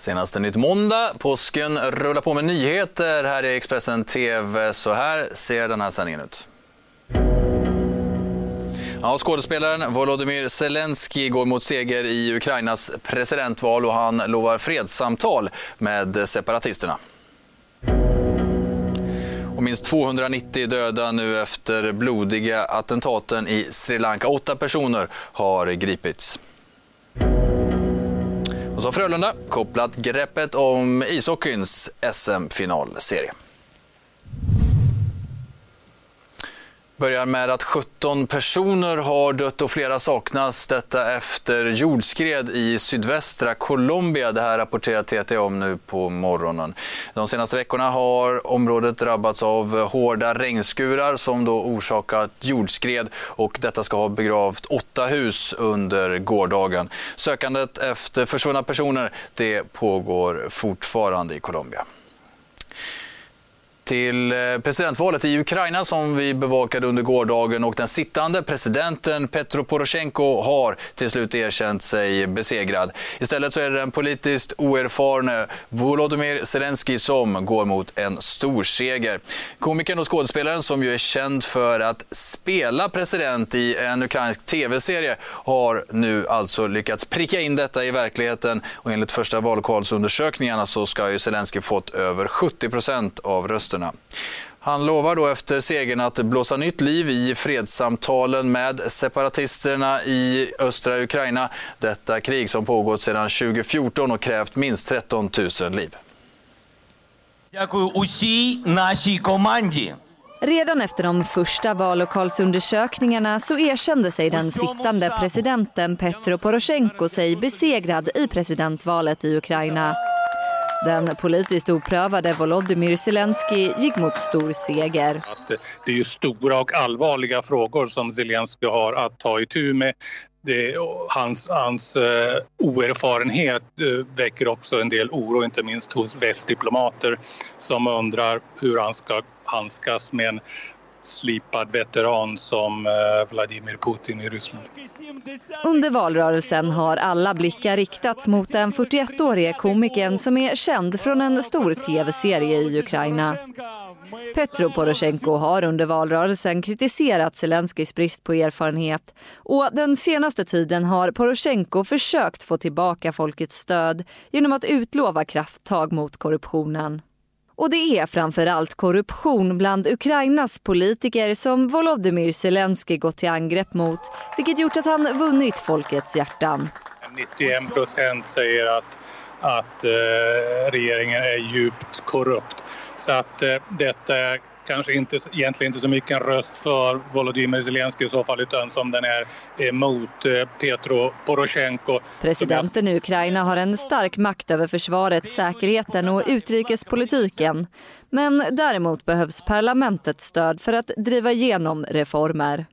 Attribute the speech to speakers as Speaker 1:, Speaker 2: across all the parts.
Speaker 1: Senaste nytt måndag. Påsken rullar på med nyheter här i Expressen TV. Så här ser den här sändningen ut. Ja, skådespelaren Volodymyr Zelensky går mot seger i Ukrainas presidentval och han lovar fredssamtal med separatisterna. Och minst 290 döda nu efter blodiga attentaten i Sri Lanka. Åtta personer har gripits. Och så har Frölunda kopplat greppet om ishockeyns SM-finalserie. Börjar med att 17 personer har dött och flera saknas. Detta efter jordskred i sydvästra Colombia. Det här rapporterar TT om nu på morgonen. De senaste veckorna har området drabbats av hårda regnskurar som då orsakat jordskred och detta ska ha begravt åtta hus under gårdagen. Sökandet efter försvunna personer det pågår fortfarande i Colombia till eh, presidentvalet i Ukraina som vi bevakade under gårdagen och den sittande presidenten Petro Poroshenko har till slut erkänt sig besegrad. Istället så är det den politiskt oerfarne Volodymyr Zelensky som går mot en stor seger. Komikern och skådespelaren som ju är känd för att spela president i en ukrainsk tv-serie har nu alltså lyckats pricka in detta i verkligheten och enligt första vallokalsundersökningarna så ska ju Zelensky fått över 70 procent av rösterna rösterna. Han lovar då efter segern att blåsa nytt liv i fredssamtalen med separatisterna i östra Ukraina. Detta krig som pågått sedan 2014 och krävt minst 13 000 liv.
Speaker 2: Redan efter de första vallokalsundersökningarna så erkände sig den sittande presidenten Petro Poroshenko sig besegrad i presidentvalet i Ukraina. Den politiskt oprövade Volodymyr Zelensky gick mot stor seger.
Speaker 3: Att det är ju stora och allvarliga frågor som Zelensky har att ta itu med. Det, hans hans uh, oerfarenhet uh, väcker också en del oro, inte minst hos västdiplomater som undrar hur han ska handskas med en slipad veteran som eh, Vladimir Putin i Ryssland.
Speaker 2: Under valrörelsen har alla blickar riktats mot den 41-årige komikern som är känd från en stor tv-serie i Ukraina. Petro Poroshenko har under valrörelsen kritiserat Zelenskyjs brist på erfarenhet och den senaste tiden har Poroshenko försökt få tillbaka folkets stöd genom att utlova krafttag mot korruptionen. Och det är framförallt korruption bland Ukrainas politiker som Volodymyr Zelensky gått till angrepp mot, vilket gjort att han vunnit folkets hjärtan.
Speaker 3: 91 procent säger att att eh, regeringen är djupt korrupt. Så att eh, detta är kanske inte, egentligen inte så mycket en röst för Volodymyr Zelensky i så fall utan som den är emot eh, Petro Poroshenko.
Speaker 2: Presidenten i Ukraina har en stark makt över försvaret, säkerheten och utrikespolitiken. Men däremot behövs parlamentets stöd för att driva igenom reformer.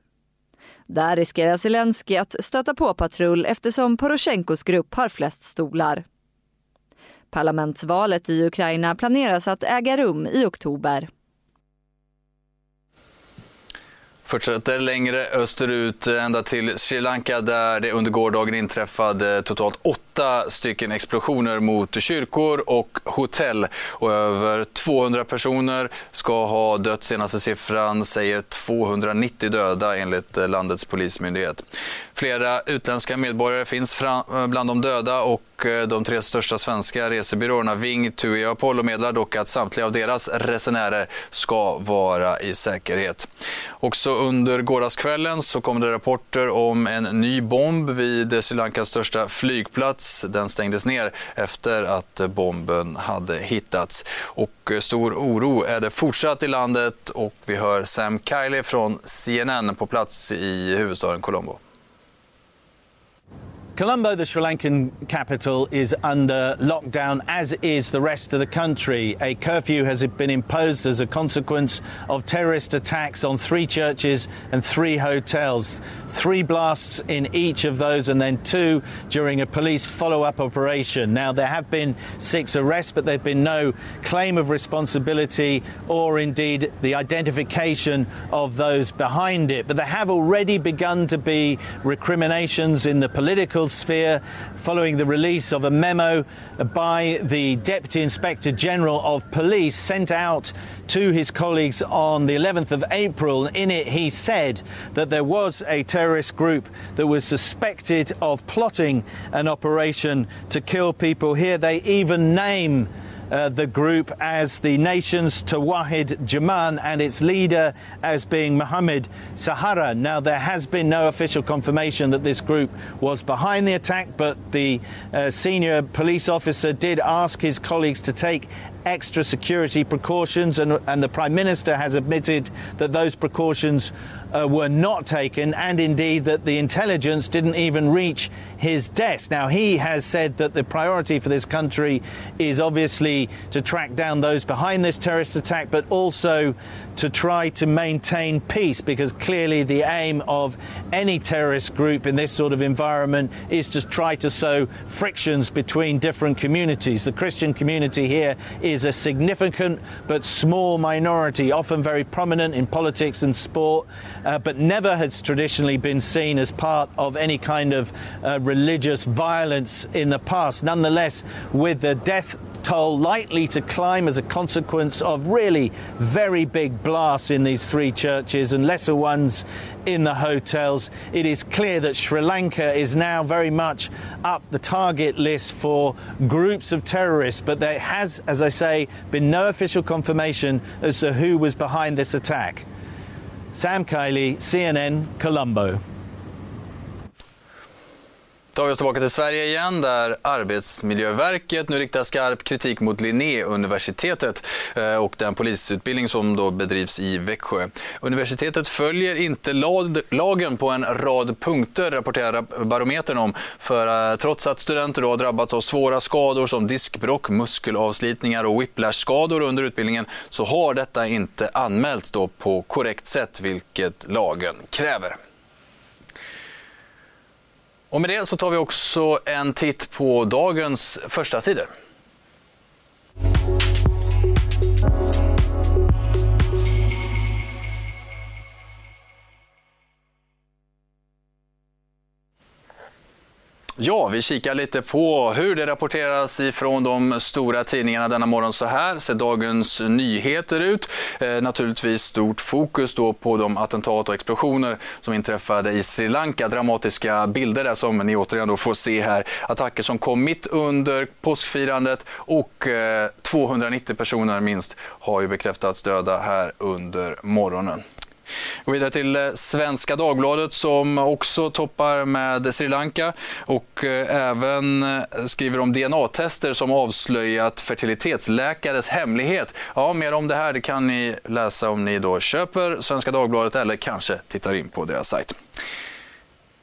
Speaker 2: Där riskerar Zelensky att stöta på patrull eftersom Poroshenkos grupp har flest stolar. Parlamentsvalet i Ukraina planeras att äga rum i oktober.
Speaker 1: Fortsätter längre österut ända till Sri Lanka där det under gårdagen inträffade totalt åtta stycken explosioner mot kyrkor och hotell. Och över 200 personer ska ha dött. Senaste siffran säger 290 döda enligt landets polismyndighet. Flera utländska medborgare finns eh, bland de döda och Eh, de tre största svenska resebyråerna Ving, TUI och Apollo meddelar dock att samtliga av deras resenärer ska vara i säkerhet. Också under gårdagskvällen så kom det rapporter om en ny bomb vid Sri Lankas största flygplats. Den stängdes ner efter att bomben hade hittats. Och eh, stor oro är det fortsatt i landet och vi hör Sam Kiley från CNN på plats i huvudstaden Colombo.
Speaker 4: Colombo, the Sri Lankan capital, is under lockdown, as is the rest of the country. A curfew has been imposed as a consequence of terrorist attacks on three churches and three hotels. Three blasts in each of those, and then two during a police follow up operation. Now, there have been six arrests, but there have been no claim of responsibility or indeed the identification of those behind it. But there have already begun to be recriminations in the political sphere following the release of a memo by the Deputy Inspector General of Police sent out to his colleagues on the 11th of April. In it, he said that there was a terrorist group that was suspected of plotting an operation to kill people. Here, they even name uh, the group as the nation's Tawahid Jaman and its leader as being Mohammed Sahara. Now, there has been no official confirmation that this group was behind the attack, but the uh, senior police officer did ask his colleagues to take extra security precautions, and, and the Prime Minister has admitted that those precautions uh, were not taken, and indeed that the intelligence didn't even reach his desk. Now, he has said that the priority for this country is obviously to track down those behind this terrorist attack, but also to try to maintain peace, because clearly the aim of any terrorist group in this sort of environment is to try to sow frictions between different communities. The Christian community here is a significant but small minority, often very prominent in politics and sport uh, but never has traditionally been seen as part of any kind of uh, religious violence in the past. Nonetheless, with the death toll likely to climb as a consequence of really very big blasts in these three churches and lesser ones in the hotels. It is clear that Sri Lanka is now very much up the target list for groups of terrorists, but there has, as I say, been no official confirmation as to who was behind this attack. Sam Kiley, CNN, Colombo.
Speaker 1: Tar vi oss tillbaka till Sverige igen där Arbetsmiljöverket nu riktar skarp kritik mot Linnéuniversitetet eh, och den polisutbildning som då bedrivs i Växjö. Universitetet följer inte lagen på en rad punkter, rapporterar Barometern om. För eh, trots att studenter då har drabbats av svåra skador som diskbrock, muskelavslitningar och whiplash-skador under utbildningen så har detta inte anmälts då på korrekt sätt, vilket lagen kräver. Och med det så tar vi också en titt på dagens första sidor. Ja, vi kikar lite på hur det rapporteras ifrån de stora tidningarna denna morgon. Så här ser Dagens Nyheter ut. Eh, naturligtvis stort fokus då på de attentat och explosioner som inträffade i Sri Lanka. Dramatiska bilder där som ni återigen då får se här. Attacker som kom mitt under påskfirandet och eh, 290 personer minst har ju bekräftats döda här under morgonen. Går vidare till eh, Svenska Dagbladet som också toppar med Sri Lanka och eh, även eh, skriver om DNA-tester som avslöjat fertilitetsläkares hemlighet. Ja, mer om det här det kan ni läsa om ni då köper Svenska Dagbladet eller kanske tittar in på deras sajt.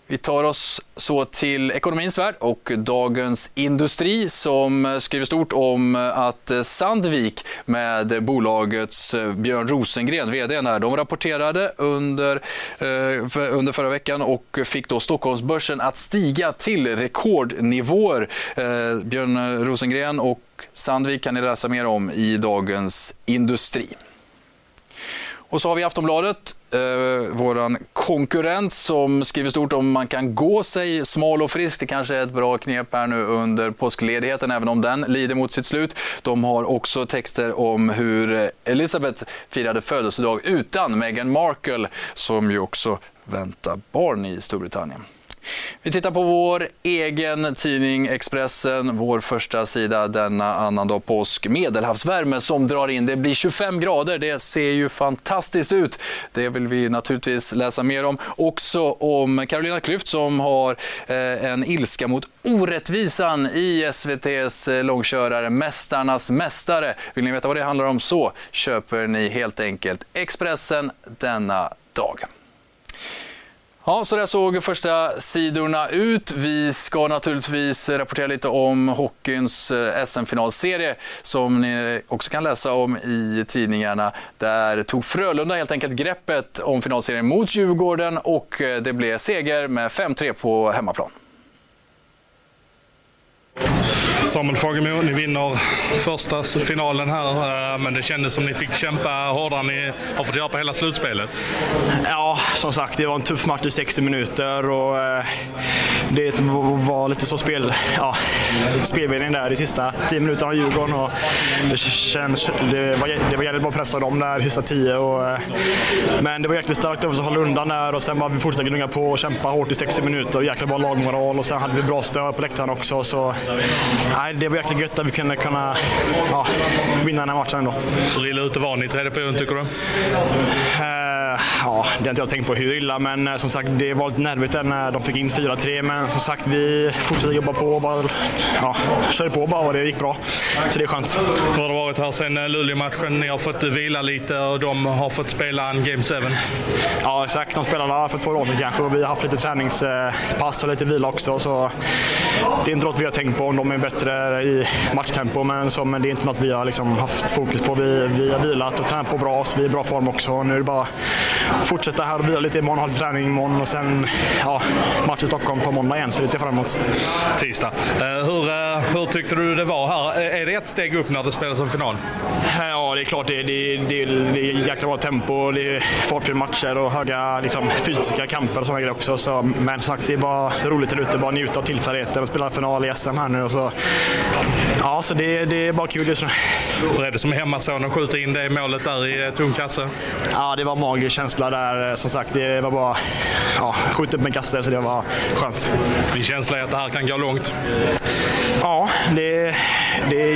Speaker 1: Vi tar oss så till ekonomins värld och Dagens Industri som skriver stort om att Sandvik med bolagets Björn Rosengren, vd, när de rapporterade under, eh, under förra veckan och fick då Stockholmsbörsen att stiga till rekordnivåer. Eh, Björn Rosengren och Sandvik kan ni läsa mer om i Dagens Industri. Och så har vi Aftonbladet, eh, vår konkurrent som skriver stort om man kan gå sig smal och frisk. Det kanske är ett bra knep här nu under påskledigheten, även om den lider mot sitt slut. De har också texter om hur Elizabeth firade födelsedag utan Meghan Markle, som ju också väntar barn i Storbritannien. Vi tittar på vår egen tidning Expressen, vår första sida denna annandag påsk. Medelhavsvärme som drar in. Det blir 25 grader. Det ser ju fantastiskt ut. Det vill vi naturligtvis läsa mer om. Också om Carolina Klüft som har eh, en ilska mot orättvisan i SVTs eh, långkörare Mästarnas mästare. Vill ni veta vad det handlar om så köper ni helt enkelt Expressen denna dag. Ja, så där såg första sidorna ut. Vi ska naturligtvis rapportera lite om hockeyns eh, SM-finalserie som ni också kan läsa om i tidningarna. Där tog Frölunda helt enkelt greppet om finalserien mot Djurgården och eh, det blev seger med 5-3 på hemmaplan.
Speaker 5: Samuel Fagemo, ni vinner första finalen här, eh, men det kändes som ni fick kämpa hårdare än ni har fått göra på hela slutspelet.
Speaker 6: Ja, som sagt, det var en tuff match i 60 minuter och eh, det var lite så spel, ja, spelvändning där i sista 10 minuterna av Djurgården. Och det, känns, det, var, det var jävligt bra att pressa dem där i sista 10. Och, eh, men det var jäkligt starkt av oss att hålla undan där och sen bara vi fortsatte gnugga på och kämpa hårt i 60 minuter. Jäkla bra lagmoral och sen hade vi bra stöd på läktaren också. Så, nej, det var jäkligt gött att vi kunde kunna ja, vinna den här matchen ändå.
Speaker 5: Hur illa ute var ni i tredje perioden tycker du?
Speaker 6: Uh, ja, det har inte jag tänkt på hur illa, men uh, som sagt det var lite nervigt när de fick in 4-3. Men som sagt, vi fortsatte jobba på och bara, ja, körde på bara och det gick bra. Så det är skönt.
Speaker 5: Hur har det varit här sen eh, Luleå-matchen? Ni har fått vila lite och de har fått spela en Game 7.
Speaker 6: Ja, exakt. De spelade för två år sedan kanske och vi har haft lite träningspass och lite vila också. Så det är inte något vi har tänkt på om de är bättre i matchtempo, men, så, men det är inte något vi har liksom haft fokus på. Vi, vi har vilat och tränat på bra, så vi är i bra form också. Nu är det bara fortsätta här och vila lite imorgon, ha lite träning imorgon och sen ja, match i Stockholm på måndag igen, så det ser jag fram emot.
Speaker 5: Tisdag. Uh, hur, uh, hur tyckte du det var här? Är det ett steg upp när det spelas en final?
Speaker 6: Ja, det är klart. Det, det, det, det är jäkla bra tempo, det är fartfyllda matcher och höga liksom, fysiska kamper och sådana grejer också. Så, men som sagt, det är bara roligt där ute, bara njuta av tillfälligheten och spela final i SM här nu. Och så, ja, så det, det är bara kul just nu.
Speaker 5: Hur är det som hemmason att skjuta in det målet där i tom kasse?
Speaker 6: Ja, det var magisk känsla där. Som sagt, det var bara ja, skjuta upp en kasse så det var skönt.
Speaker 5: Din känsla är att det här kan gå långt?
Speaker 6: Ja, det, det är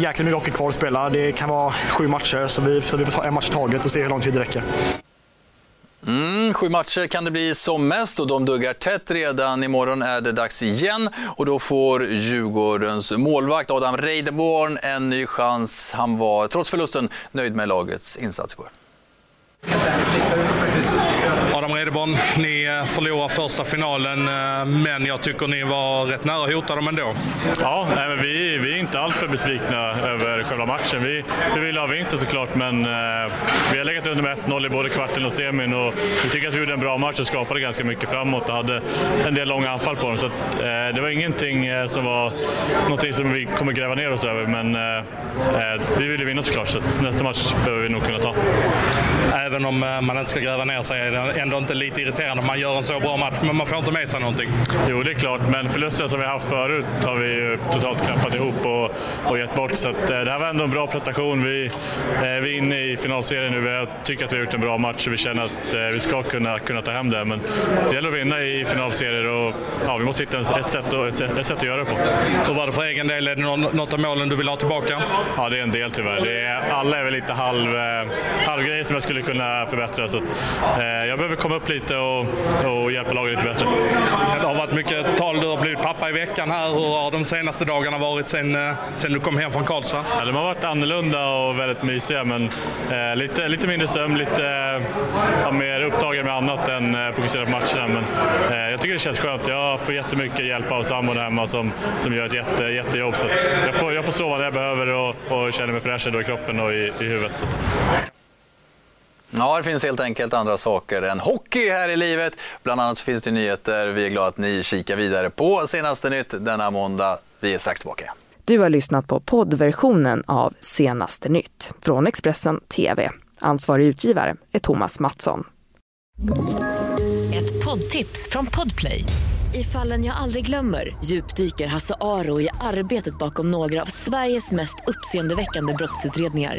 Speaker 6: jäkligt mycket hockey kvar att spela. Det kan vara sju matcher så vi, så vi får ta en match i taget och se hur lång tid det räcker.
Speaker 1: Mm, sju matcher kan det bli som mest och de duggar tätt. Redan imorgon är det dags igen och då får Djurgårdens målvakt Adam Reideborn en ny chans. Han var trots förlusten nöjd med lagets insats igår. Thank you.
Speaker 5: Adam Redeborn, ni förlorar första finalen, men jag tycker ni var rätt nära att hota dem ändå.
Speaker 7: Ja, nej, men vi, vi är inte alltför besvikna över själva matchen. Vi, vi vill ha vinsten såklart, men eh, vi har legat under med 1-0 i både kvarten och semin och vi tycker att vi gjorde en bra match och skapade ganska mycket framåt och hade en del långa anfall på dem. Så att, eh, det var ingenting eh, som var någonting som vi kommer gräva ner oss över, men vi ville vinna såklart, så nästa match behöver vi nog kunna ta.
Speaker 5: Även om man inte ska gräva ner sig är det ändå inte lite irriterande om man gör en så bra match, men man får inte med sig någonting.
Speaker 7: Jo, det är klart, men förlusten som vi har haft förut har vi ju totalt knappat ihop och, och gett bort. Så att, det här var ändå en bra prestation. Vi, vi är inne i finalserien nu. Jag tycker att vi har gjort en bra match och vi känner att vi ska kunna, kunna ta hem det. Men det gäller att vinna i finalserier och ja, vi måste hitta ett sätt, ett, ett sätt att göra det på.
Speaker 5: Hur var det för egen del? Är det något av målen du vill ha tillbaka?
Speaker 7: Ja, det är en del tyvärr. Det är, alla är väl lite halv, halvgrejer som jag skulle kunna förbättra. Så, eh, jag behöver komma upp lite och, och hjälpa laget lite bättre.
Speaker 5: Det har varit mycket tal. Du har blivit pappa i veckan här. Hur har de senaste dagarna varit sen, sen du kom hem från Karlstad?
Speaker 7: Ja, de har varit annorlunda och väldigt mysiga, men eh, lite, lite mindre sömn, lite ja, mer upptagen med annat än eh, fokusera på matcherna. Men eh, jag tycker det känns skönt. Jag får jättemycket hjälp av sambon hemma som, som gör ett jätte, jättejobb. Så jag, får, jag får sova när jag behöver och, och känner mig fräsch i kroppen och i, i huvudet.
Speaker 1: Ja, det finns helt enkelt andra saker än hockey här i livet. Bland annat så finns det nyheter. Vi är glada att ni kikar vidare på senaste nytt denna måndag. Vi är strax tillbaka.
Speaker 8: Du har lyssnat på poddversionen av Senaste nytt från Expressen TV. Ansvarig utgivare är Thomas Mattsson.
Speaker 9: Ett poddtips från Podplay. I fallen jag aldrig glömmer djupdyker Hasse Aro i arbetet bakom några av Sveriges mest uppseendeväckande brottsutredningar